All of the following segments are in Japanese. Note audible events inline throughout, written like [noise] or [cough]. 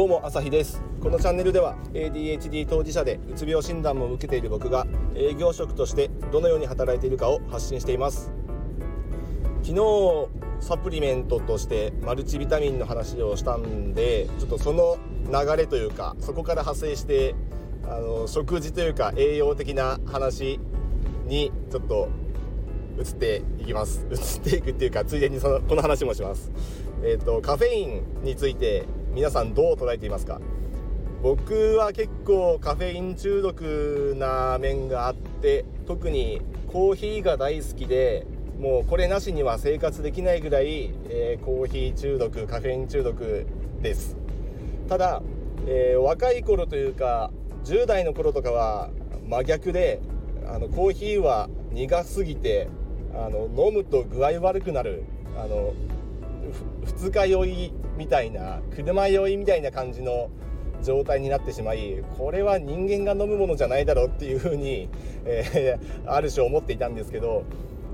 どうも朝日です。このチャンネルでは ADHD 当事者でうつ病診断も受けている僕が営業職としてどのように働いているかを発信しています。昨日サプリメントとしてマルチビタミンの話をしたんでちょっとその流れというかそこから派生してあの食事というか栄養的な話にちょっと移っていきます。移っていくっていうかついでにそのこの話もします。えっ、ー、とカフェインについて皆さんどう捉えていますか？僕は結構カフェイン中毒な面があって特にコーヒーが大好きでもうこれなしには生活できないぐらい、えー、コーヒー中毒カフェイン中毒です。ただ、えー、若い頃というか10代の頃とかは真逆であのコーヒーは苦すぎてあの飲むと具合悪くなるあの二日酔いみたいな車酔いみたいな感じの状態になってしまいこれは人間が飲むものじゃないだろうっていうふうに、[laughs] えー、ある種思っていたんですけど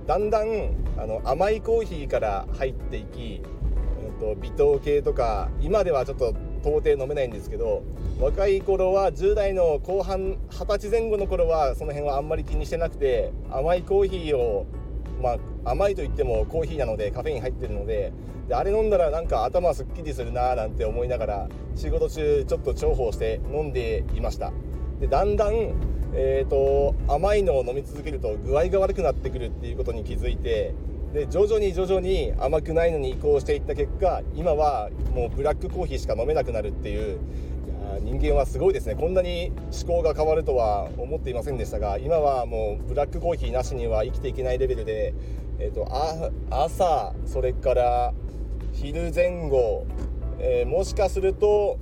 だんだんあの甘いコーヒーから入っていき、えーと、微糖系とか今ではちょっと到底飲めないんですけど若い頃は10代の後半20歳前後の頃はその辺はあんまり気にしてなくて甘いコーヒーをまあ、甘いといってもコーヒーなのでカフェイン入ってるのでであれ飲んだらなんか頭すっきりするなーなんて思いながら仕事中ちょっと重宝して飲んでいました。でだんだん、えーと、甘いのを飲み続けると具合が悪くなってくるっていうことに気づいてで徐々に徐々に甘くないのに移行していった結果今はもうブラックコーヒーしか飲めなくなるっていう人間はすごいですね。こんなに思考が変わるとは思っていませんでしたが今はもうブラックコーヒーなしには生きていけないレベルで、えーと、朝それから昼前後、えー、もしかすると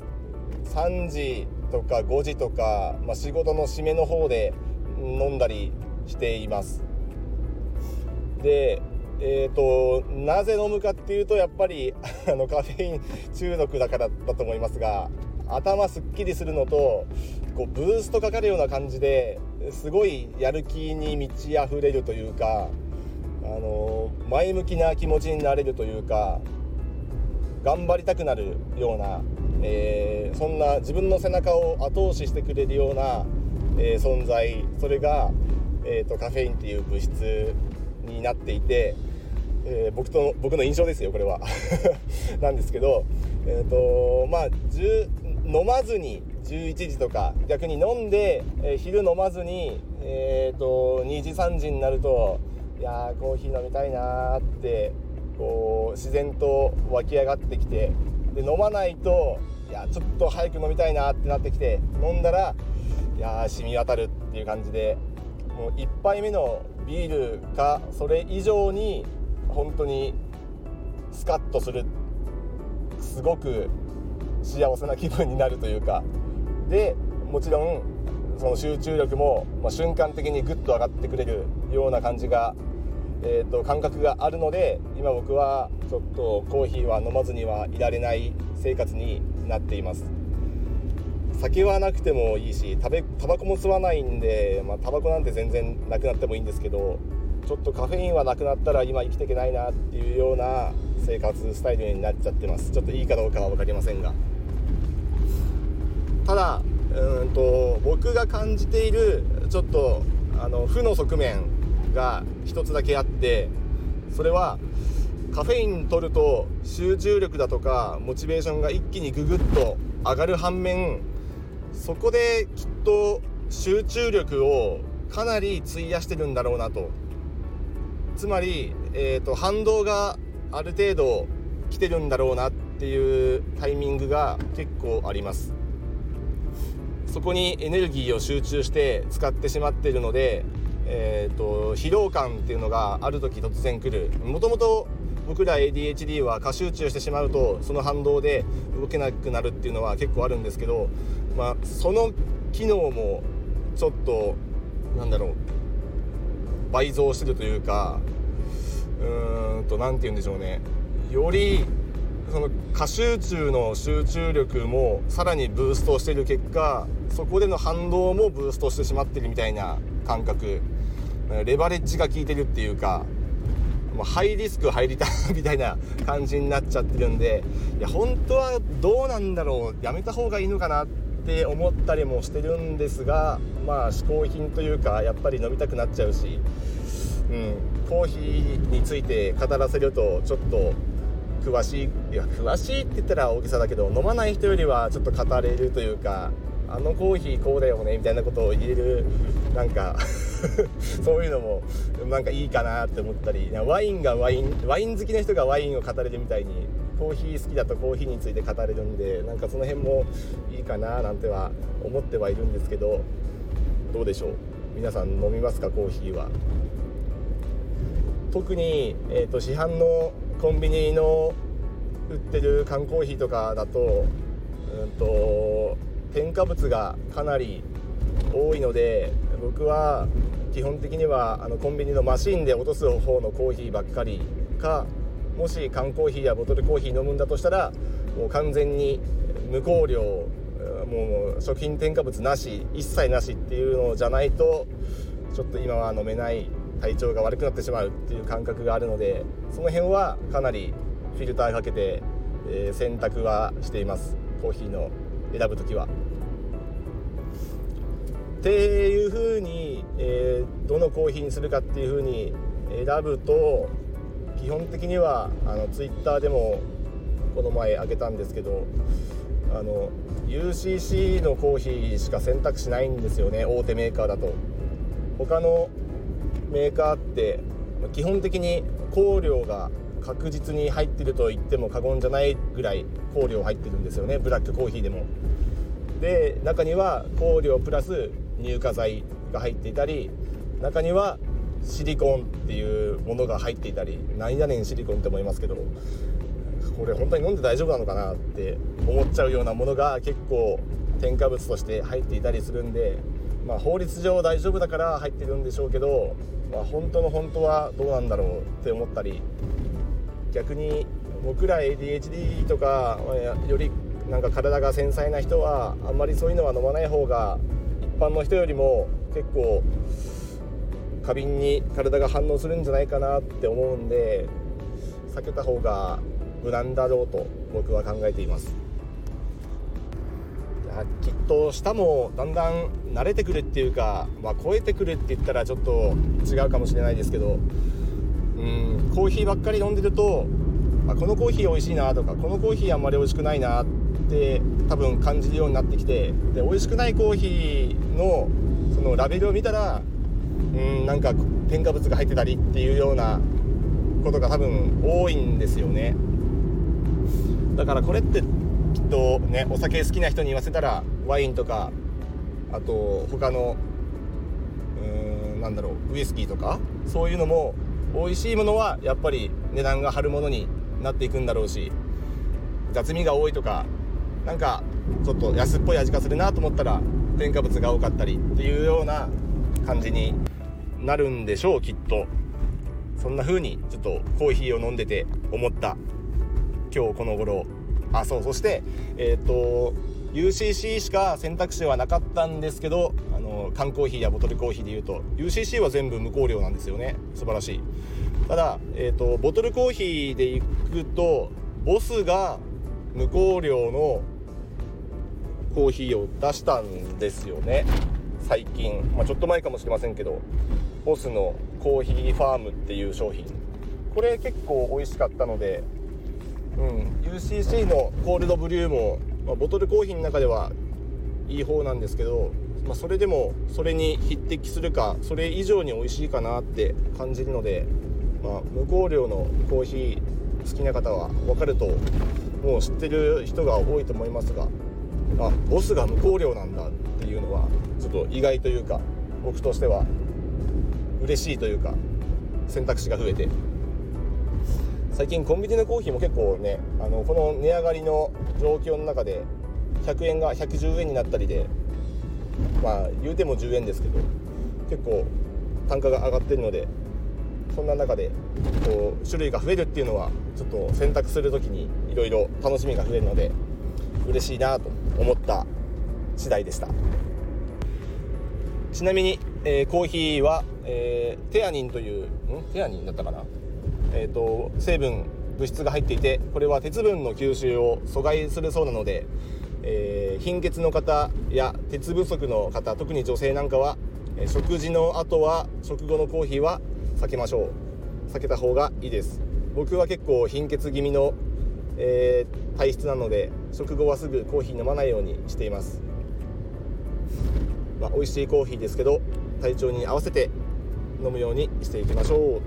3時とか5時とか、まあ、仕事の締めの方で飲んだりしています。でえーと、なぜ飲むかっていうとやっぱり [laughs] あのカフェイン [laughs] 中毒だからだと思いますが頭すっきりするのとこうブーストかかるような感じですごいやる気に満ち溢れるというか、あの前向きな気持ちになれるというか頑張りたくなるような、えー、そんな自分の背中を後押ししてくれるような、えー、存在それが、えーと、カフェインっていう物質になっていて、えー、僕と僕の印象ですよこれは。[laughs] なんですけど、えーとまあ、飲まずに11時とか逆に飲んで、えー、昼飲まずに、えーと、2時3時になるといやコーヒー飲みたいなってこう自然と湧き上がってきてで飲まないといやちょっと早く飲みたいなってなってきて飲んだらいやー染み渡るっていう感じでもう1杯目のビールかそれ以上に本当にスカッとするすごく幸せな気分になるというか。でもちろんその集中力も、ま、瞬間的にグッと上がってくれるような感じが、えーと、感覚があるので今僕はちょっとコーヒーは飲まずにはいられない生活になっています。酒はなくてもいいしタバコも吸わないんで、まあ、タバコなんて全然なくなってもいいんですけどちょっとカフェインはなくなったら今生きていけないなっていうような生活スタイルになっちゃってます。ちょっといいかどうかは分かりませんが。ただうんと僕が感じているちょっとあの負の側面が一つだけあってそれはカフェイン取ると集中力だとかモチベーションが一気にググッと上がる反面そこできっと集中力をかなり費やしてるんだろうなと。つまり、えーと、反動がある程度来てるんだろうなっていうタイミングが結構あります。そこにエネルギーを集中して使ってしまっているので、えーと、疲労感っていうのがある時突然来る。もともと僕ら ADHD は過集中してしまうとその反動で動けなくなるっていうのは結構あるんですけど、まあ、その機能もちょっとなんだろう倍増してるというかうーんと何て言うんでしょうね。よりその過集中の集中力もさらにブーストしてる結果そこでの反動もブーストしてしまってるみたいな感覚。レバレッジが効いてるっていうかまあ、ハイリスクハイリターンみたいな感じになっちゃってるんでいや本当はどうなんだろう。やめた方がいいのかな。ってって思ったりもしてるんですがまあ嗜好品というかやっぱり飲みたくなっちゃうし、うん、コーヒーについて語らせるとちょっと詳しいいや詳しいって言ったら大げさだけど飲まない人よりはちょっと語れるというかあのコーヒーこうだよねみたいなことを言えるなんか [laughs] そういうのもなんかいいかなって思ったりワインがワインワイン好きな人がワインを語れるみたいにコーヒー好きだとコーヒーについて語れるんでなんかその辺もいいかななんては思ってはいるんですけどどうでしょう？皆さん飲みますかコーヒーは？特に、えーと、市販のコンビニの売ってる缶コーヒーとかだと,、うんと添加物がかなり多いので僕は基本的にはあのコンビニのマシンで落とす方のコーヒーばっかりかもし缶コーヒーやボトルコーヒー飲むんだとしたらもう完全に無香料もう食品添加物なし一切なしっていうのじゃないとちょっと今は飲めない体調が悪くなってしまうっていう感覚があるのでその辺はかなりフィルターかけて、えー、選択はしていますコーヒーの選ぶ時は。っていう風に、えー、どのコーヒーにするかっていう風に選ぶと基本的にはあのツイッターでもこの前あげたんですけどあの UCC のコーヒーしか選択しないんですよね大手メーカーだと。他のメーカーって基本的に香料が確実に入ってると言っても過言じゃないぐらい香料入ってるんですよねブラックコーヒーでも。で中には香料プラス乳化剤が入っていたり中にはシリコンっていうものが入っていたり何やねんシリコンって思いますけどこれ本当に飲んで大丈夫なのかなって思っちゃうようなものが結構添加物として入っていたりするんで、まあ、法律上大丈夫だから入ってるんでしょうけど、まあ、本当の本当はどうなんだろうって思ったり逆に僕ら ADHD とかよりなんか体が繊細な人はあんまりそういうのは飲まない方が一般の人よりも結構過敏に体が反応するんじゃないかなって思うんで避けた方が無難だろうと僕は考えています。きっと舌もだんだん慣れてくるっていうか、まあ、超えてくるって言ったらちょっと違うかもしれないですけどうんコーヒーばっかり飲んでるとあこのコーヒー美味しいなとかこのコーヒーあんまり美味しくないなって多分感じるようになってきてで美味しくないコーヒーのそのラベルを見たらうんなんか添加物が入ってたりっていうようなことが多分多いんですよね。だからこれってきっとねお酒好きな人に言わせたらワインとかあと他のうーんなんだろうウイスキーとかそういうのも美味しいものはやっぱり値段が張るものになっていくんだろうし雑味が多いとかなんかちょっと安っぽい味がするなと思ったら添加物が多かったりっていうような感じになるんでしょうきっと。そんな風にちょっとコーヒーを飲んでて思った。今日この頃。あそう。そしてえっ、と UCC しか選択肢はなかったんですけどあの缶コーヒーやボトルコーヒーでいうと UCC は全部無香料なんですよね。素晴らしい。ただ、えーと、ボトルコーヒーでいくとボスが無香料のコーヒーを出したんですよね。最近、まあ、ちょっと前かもしれませんけどボスのコーヒーファームっていう商品。これ結構美味しかったので、うん、UCC のコールドブリューも、まあ、ボトルコーヒーの中ではいい方なんですけど、まあ、それでもそれに匹敵するかそれ以上に美味しいかなって感じるので、まあ、無香料のコーヒー好きな方は分かるともう知ってる人が多いと思いますがあボスが無香料なんだっていうのはと意外というか僕としては嬉しいというか選択肢が増えて。最近コンビニのコーヒーも結構ねあのこの値上がりの状況の中で100円が110円になったりでまあ言うても10円ですけど結構単価が上がってるのでそんな中でこう種類が増えるっていうのはちょっと選択する時にいろいろ楽しみが増えるので嬉しいなと思った次第でした。ちなみに、えー、コーヒーは、えー、テアニンというん？テアニンだったかな？えーと、成分物質が入っていてこれは鉄分の吸収を阻害するそうなので、えー、貧血の方や鉄不足の方特に女性なんかはえ食事の後は食後のコーヒーは避けましょう。避けた方がいいです。僕は結構貧血気味の、えー、体質なので食後はすぐコーヒー飲まないようにしています。まあ、美味しいコーヒーですけど体調に合わせて飲むようにしていきましょう。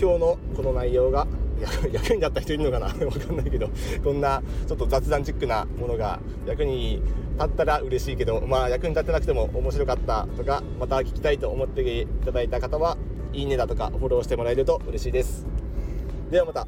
今日のこの内容が役に立った人いるのかな？[laughs] 分かんないけどこんなちょっと雑談チックなものが役に立ったら嬉しいけどまあ役に立ってなくても面白かったとかまた聞きたいと思っていただいた方はいいねだとかフォローしてもらえると嬉しいです。ではまた。